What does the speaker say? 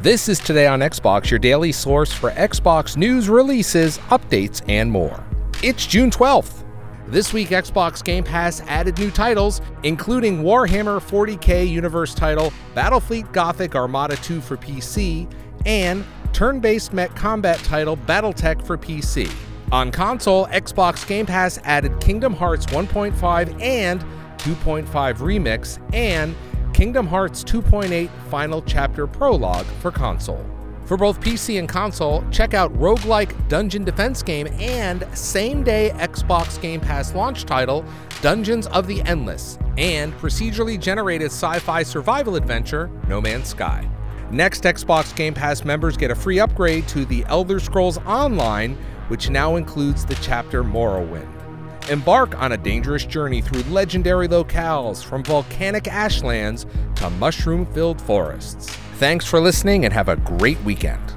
This is Today on Xbox, your daily source for Xbox news, releases, updates, and more. It's June 12th. This week, Xbox Game Pass added new titles, including Warhammer 40k Universe title, Battlefleet Gothic Armada 2 for PC, and turn based mech combat title Battletech for PC. On console, Xbox Game Pass added Kingdom Hearts 1.5 and 2.5 Remix, and Kingdom Hearts 2.8 Final Chapter Prologue for console. For both PC and console, check out roguelike dungeon defense game and same day Xbox Game Pass launch title Dungeons of the Endless and procedurally generated sci fi survival adventure No Man's Sky. Next, Xbox Game Pass members get a free upgrade to The Elder Scrolls Online, which now includes the chapter Morrowind. Embark on a dangerous journey through legendary locales from volcanic ashlands to mushroom filled forests. Thanks for listening and have a great weekend.